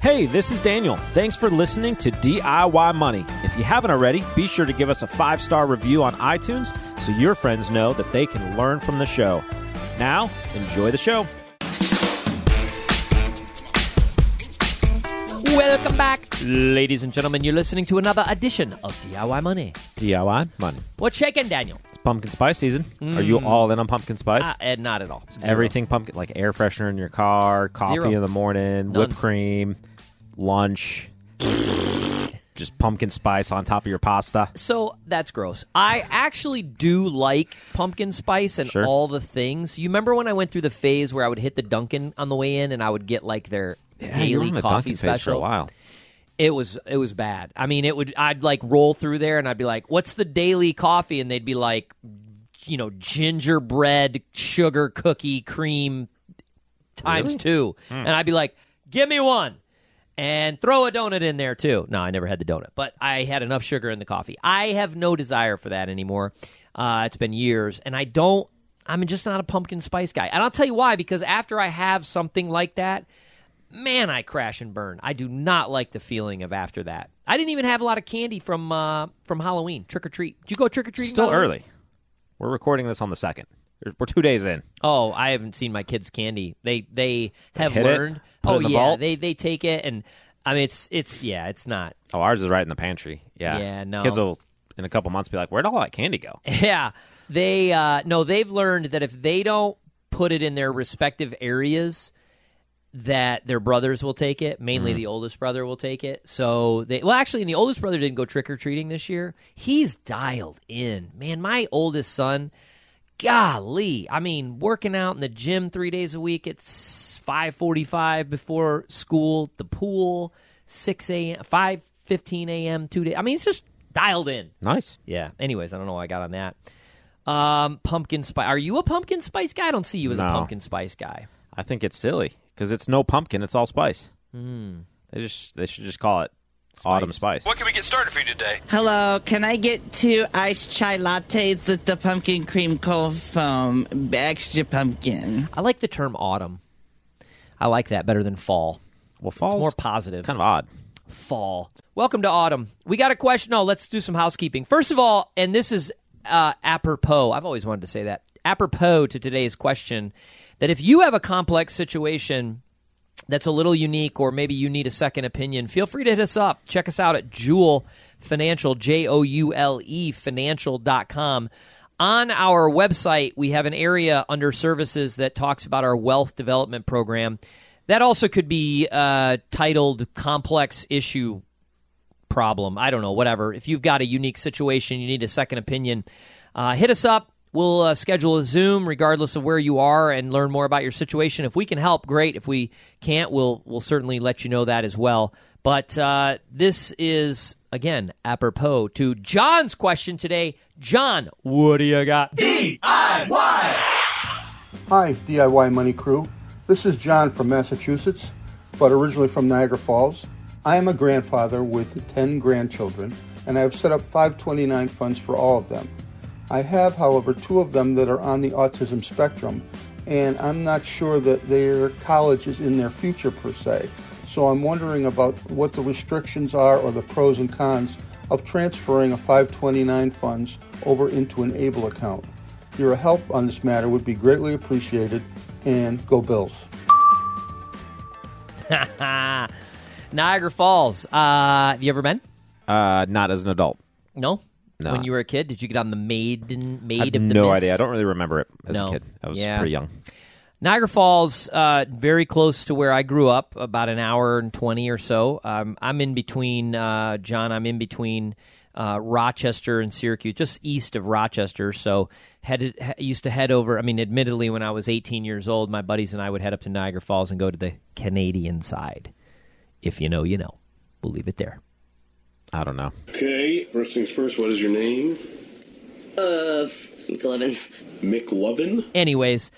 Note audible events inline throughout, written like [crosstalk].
Hey, this is Daniel. Thanks for listening to DIY Money. If you haven't already, be sure to give us a five star review on iTunes so your friends know that they can learn from the show. Now, enjoy the show. Welcome back, ladies and gentlemen. You're listening to another edition of DIY Money. DIY Money. What's shaking, Daniel? It's pumpkin spice season. Are you all in on pumpkin spice? Uh, eh, not at all. Zero. Everything pumpkin, like air freshener in your car, coffee Zero. in the morning, None. whipped cream, lunch, just pumpkin spice on top of your pasta. So that's gross. I actually do like pumpkin spice and Sure. all the things. You remember when I went through the phase where I would hit the Dunkin' on the way in and I would get like their you daily were on the coffee phase for a special? while. It was it was bad. I mean, it would I'd like roll through there and I'd be like, "What's the daily coffee?" and they'd be like, you know, gingerbread, sugar cookie, cream times two, and I'd be like, "Give me one." And throw a donut in there too. No, I never had the donut, but I had enough sugar in the coffee. I have no desire for that anymore. Uh, it's been years, and I don't. I'm just not a pumpkin spice guy, and I'll tell you why. Because after I have something like that, man, I crash and burn. I do not like the feeling of after that. I didn't even have a lot of candy from uh, from Halloween trick or treat. Did you go trick or treating? Still early. We're recording this on the second. We're two days in. Oh, I haven't seen my kids' candy. They they have it? learned. It oh yeah, vault? they they take it and I mean it's it's yeah, it's not. Oh, ours is right in the pantry. Yeah. Yeah, no. Kids will in a couple months be like, "Where'd all that candy go?" [laughs] Yeah, they uh, no, they've learned that if they don't put it in their respective areas, that their brothers will take it. Mainly, the oldest brother will take it. So they well, actually, and the oldest brother didn't go trick or treating this year. He's dialed in, man. My oldest son, golly, I mean, working out in the gym three days a week. It's five forty-five before school. The pool, six a.m., five fifteen a.m. Two days. I mean, it's just dialed in. Nice. Yeah. Anyways, I don't know why I got on that. Um, pumpkin spice. Are you a pumpkin spice guy? I don't see you as a pumpkin spice guy. I think it's silly because it's no pumpkin; it's all spice. Hmm. They just they should just call it autumn spice. What can we get started for you today? Hello, can I get two iced chai lattes with the pumpkin cream cold foam, extra pumpkin? I like the term autumn. I like that better than fall. Well, fall's It's more positive. kind of odd. fall. Welcome to autumn. We got a question. Oh, let's do some housekeeping. First of all, and this is uh, apropos. I've always wanted to say that. Apropos to today's question, that if you have a complex situation that's a little unique, or maybe you need a second opinion, feel free to hit us up. Check us out at Joule Financial, J O U L E Financial.com. On our website, we have an area under services that talks about our wealth development program. That also could be uh, titled Complex Issue Problem. I don't know, whatever. If you've got a unique situation, you need a second opinion, uh, hit us up. We'll uh, schedule a Zoom, regardless of where you are, and learn more about your situation. If we can help, great. If we can't, we'll we'll certainly let you know that as well. But uh, this is again apropos to John's question today. John, what do you got? DIY! Hi, DIY Money Crew. This is John from Massachusetts, but originally from Niagara Falls. I am a grandfather with 10 grandchildren, and I have set up 529 funds for all of them. I have, however, two of them that are on the autism spectrum, and I'm not sure that their college is in their future per se. So I'm wondering about what the restrictions are or the pros and cons of transferring a 529 funds over into an ABLE account. Your help on this matter would be greatly appreciated, and go Bills. [laughs] Niagara Falls. Uh, have you ever been? Uh, not as an adult. No. No. When you were a kid, did you get on the maiden I maid have of the no Mist? idea. I don't really remember it as No. a kid. I was Yeah. pretty young. Niagara Falls, uh, very close to where I grew up, about an hour and twenty or so. Um, I'm in between, uh, John. I'm in between uh, Rochester and Syracuse, just east of Rochester. So headed he- used to head over. I mean, admittedly, when I was 18 years old, my buddies and I would head up to Niagara Falls and go to the Canadian side. If you know, you know. We'll leave it there. I don't know. Okay, first things first, what is your name? Uh, McLovin. McLovin? Anyways,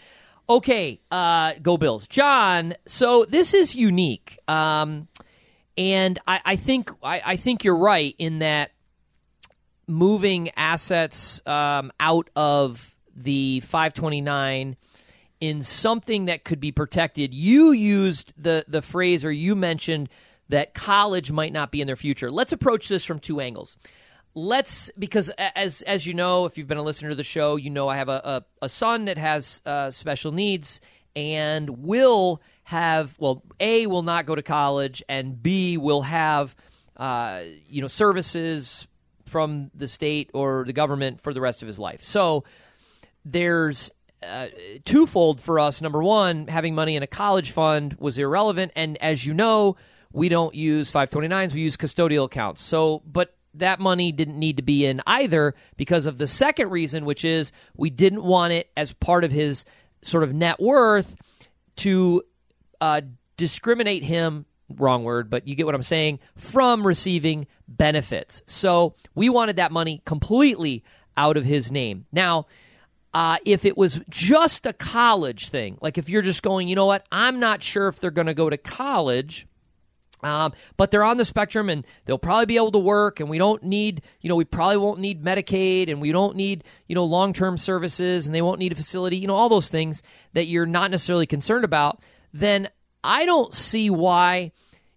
okay, uh, go Bills. John, so this is unique. Um, and I, I think I, I think you're right in that moving assets um, out of the 529 in something that could be protected. You used the the phrase or you mentioned that college might not be in their future. Let's approach this from two angles. Let's because as as you know, if you've been a listener to the show, you know I have a a, a son that has uh, special needs and will have well, a will not go to college, and b will have uh, you know services from the state or the government for the rest of his life. So there's uh, twofold for us. Number one, having money in a college fund was irrelevant, and as you know, we don't use 529s; we use custodial accounts. So, but that money didn't need to be in either because of the second reason, which is we didn't want it as part of his sort of net worth to uh, discriminate him wrong word, but you get what I'm saying, from receiving benefits. So we wanted that money completely out of his name. Now, uh, if it was just a college thing, like if you're just going, you know what, I'm not sure if they're going to go to college. Um, but they're on the spectrum and they'll probably be able to work and we don't need you know we probably won't need medicaid and we don't need you know long-term services and they won't need a facility you know all those things that you're not necessarily concerned about then i don't see why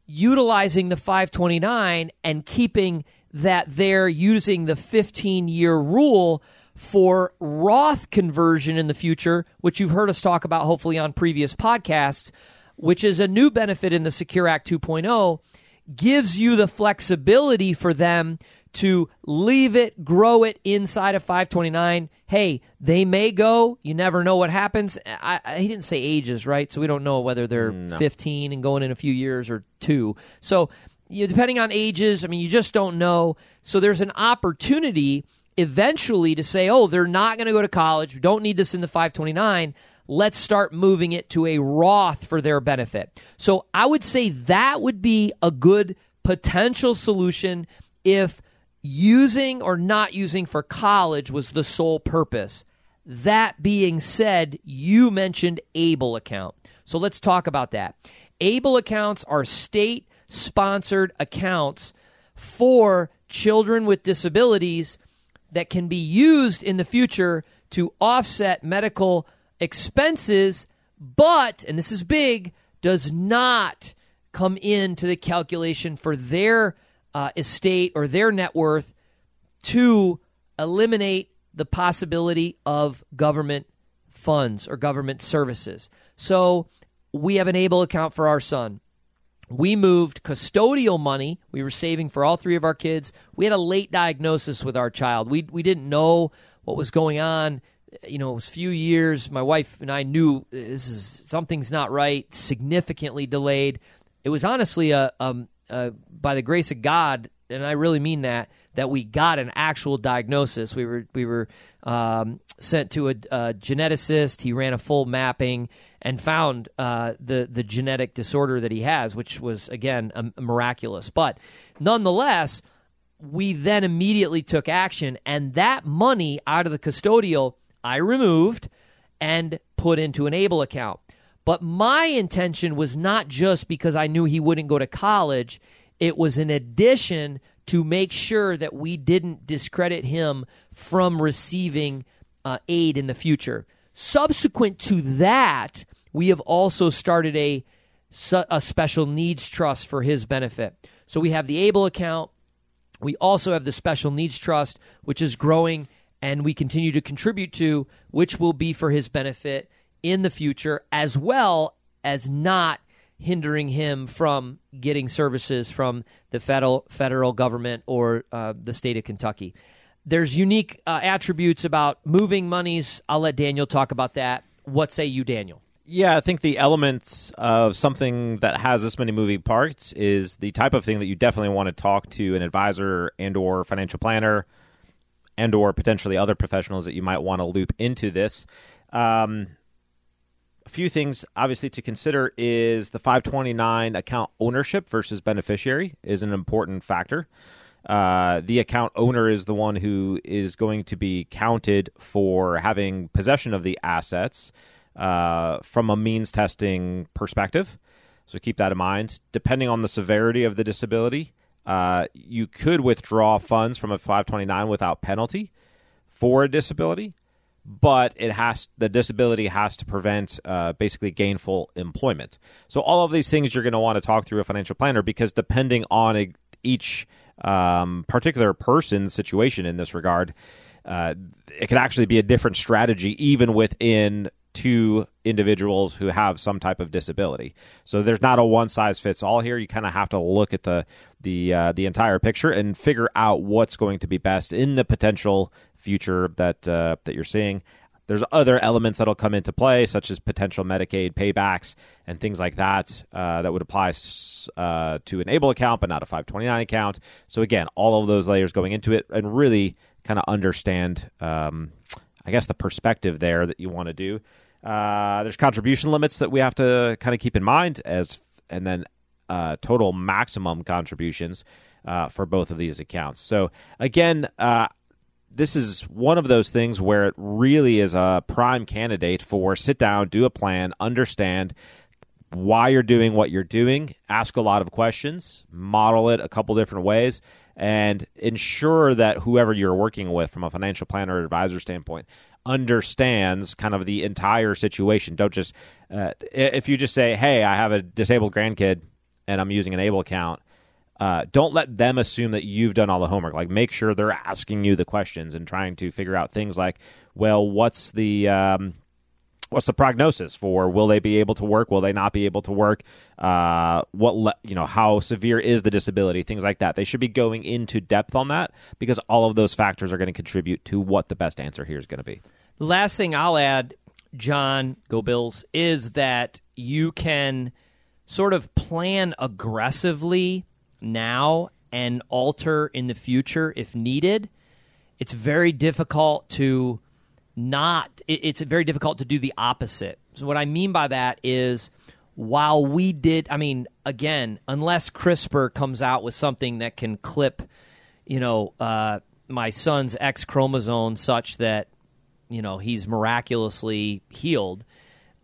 utilizing the 529 and keeping that they're using the 15 year rule for Roth conversion in the future, which you've heard us talk about hopefully on previous podcasts, which is a new benefit in the Secure Act 2.0, gives you the flexibility for them to leave it, grow it inside of 529. Hey, they may go. You never know what happens. I, I, he didn't say ages, right? So we don't know whether they're no. 15 and going in a few years or two. So you know, depending on ages, I mean, you just don't know. So there's an opportunity eventually to say, oh, they're not going to go to college. We don't need this in the 529. Let's start moving it to a Roth for their benefit. So I would say that would be a good potential solution if using or not using for college was the sole purpose. That being said, you mentioned ABLE account. So let's talk about that. ABLE accounts are state sponsored accounts for children with disabilities that can be used in the future to offset medical expenses, but, and this is big, does not come into the calculation for their uh, estate or their net worth to eliminate the possibility of government funds or government services. So we have an ABLE account for our son we moved custodial money. We were saving for all three of our kids. We had a late diagnosis with our child. We we didn't know what was going on. You know, it was a few years. My wife and I knew this is something's not right. Significantly delayed. It was honestly a, um, a by the grace of God, and I really mean that that we got an actual diagnosis. We were we were um, sent to a, a, geneticist. He ran a full mapping and found uh, the the genetic disorder that he has, which was again a miraculous. But nonetheless, we then immediately took action, and that money out of the custodial I removed and put into an ABLE account. But my intention was not just because I knew he wouldn't go to college. It was in addition to make sure that we didn't discredit him from receiving uh, aid in the future. Subsequent to that, we have also started a, a special needs trust for his benefit. So we have the ABLE account. We also have the special needs trust, which is growing and we continue to contribute to, which will be for his benefit in the future, as well as not hindering him from getting services from the federal federal government or uh, the state of Kentucky. There's unique uh, attributes about moving monies. I'll let Daniel talk about that. What say you, Daniel? Yeah, I think the elements of something that has this many moving parts is the type of thing that you definitely want to talk to an advisor and or financial planner and or potentially other professionals that you might want to loop into this. Um, a few things obviously to consider is the 529 account ownership versus beneficiary is an important factor. Uh, the account owner is the one who is going to be counted for having possession of the assets uh, from a means testing perspective. So keep that in mind. Depending on the severity of the disability, uh, you could withdraw funds from a 529 without penalty for a disability. but it has the disability has to prevent uh, basically gainful employment. So all of these things you're going to want to talk through a financial planner because depending on a, each um, particular person's situation in this regard, uh, it could actually be a different strategy even within two individuals who have some type of disability. So there's not a one size fits all here. You kind of have to look at the the uh, the entire picture and figure out what's going to be best in the potential future that uh, that you're seeing. There's other elements that'll come into play, such as potential Medicaid paybacks and things like that, uh, that would apply uh, to an ABLE account, but not a 529 account. So again, all of those layers going into it, and really kind of understand, um, I guess, the perspective there that you want to do. Uh, there's contribution limits that we have to kind of keep in mind as, and then uh, total maximum contributions uh, for both of these accounts. So again, uh, this is one of those things where it really is a prime candidate for sit down, do a plan, understand why you're doing what you're doing, ask a lot of questions, model it a couple different ways, and ensure that whoever you're working with from a financial planner or advisor standpoint understands kind of the entire situation. Don't just uh, if you just say, "Hey, I have a disabled grandkid and I'm using an able account." Uh, don't let them assume that you've done all the homework. Like, make sure they're asking you the questions and trying to figure out things like, well, what's the um, what's the prognosis for? Will they be able to work? Will they not be able to work? Uh, what le- you know? How severe is the disability? Things like that. They should be going into depth on that because all of those factors are going to contribute to what the best answer here is going to be. The last thing I'll add, John, go Bills, is that you can sort of plan aggressively now and alter in the future if needed. It's very difficult to not, it's very difficult to do the opposite. So, what I mean by that is while we did, I mean, again, unless CRISPR comes out with something that can clip, you know, uh, my son's X chromosome such that you know he's miraculously healed.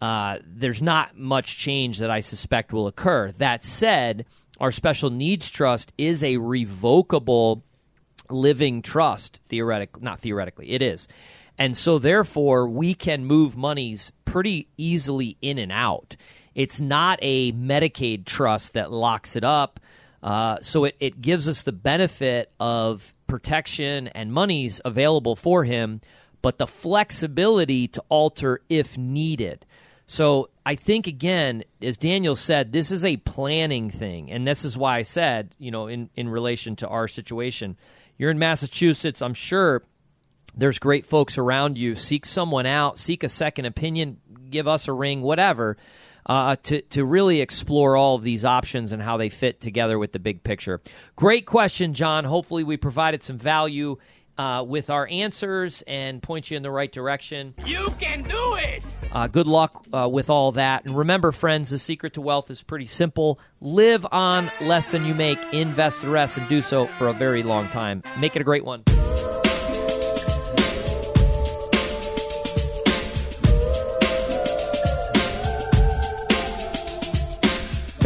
Uh, there's not much change that I suspect will occur. That said, our special needs trust is a revocable living trust, theoretically, not theoretically, it is. And so, therefore, we can move monies pretty easily in and out. It's not a Medicaid trust that locks it up. Uh, so, it, it gives us the benefit of protection and monies available for him but the flexibility to alter if needed. So I think again, as Daniel said, this is a planning thing, and this is why I said, you know, in in relation to our situation, you're in Massachusetts. I'm sure there's great folks around you. Seek someone out, seek a second opinion, give us a ring, whatever, uh, to to really explore all of these options and how they fit together with the big picture. Great question, John. Hopefully, we provided some value uh, with our answers and point you in the right direction. You can do it! Uh, good luck uh, with all that. And remember, friends, the secret to wealth is pretty simple live on less than you make, invest the rest, and do so for a very long time. Make it a great one.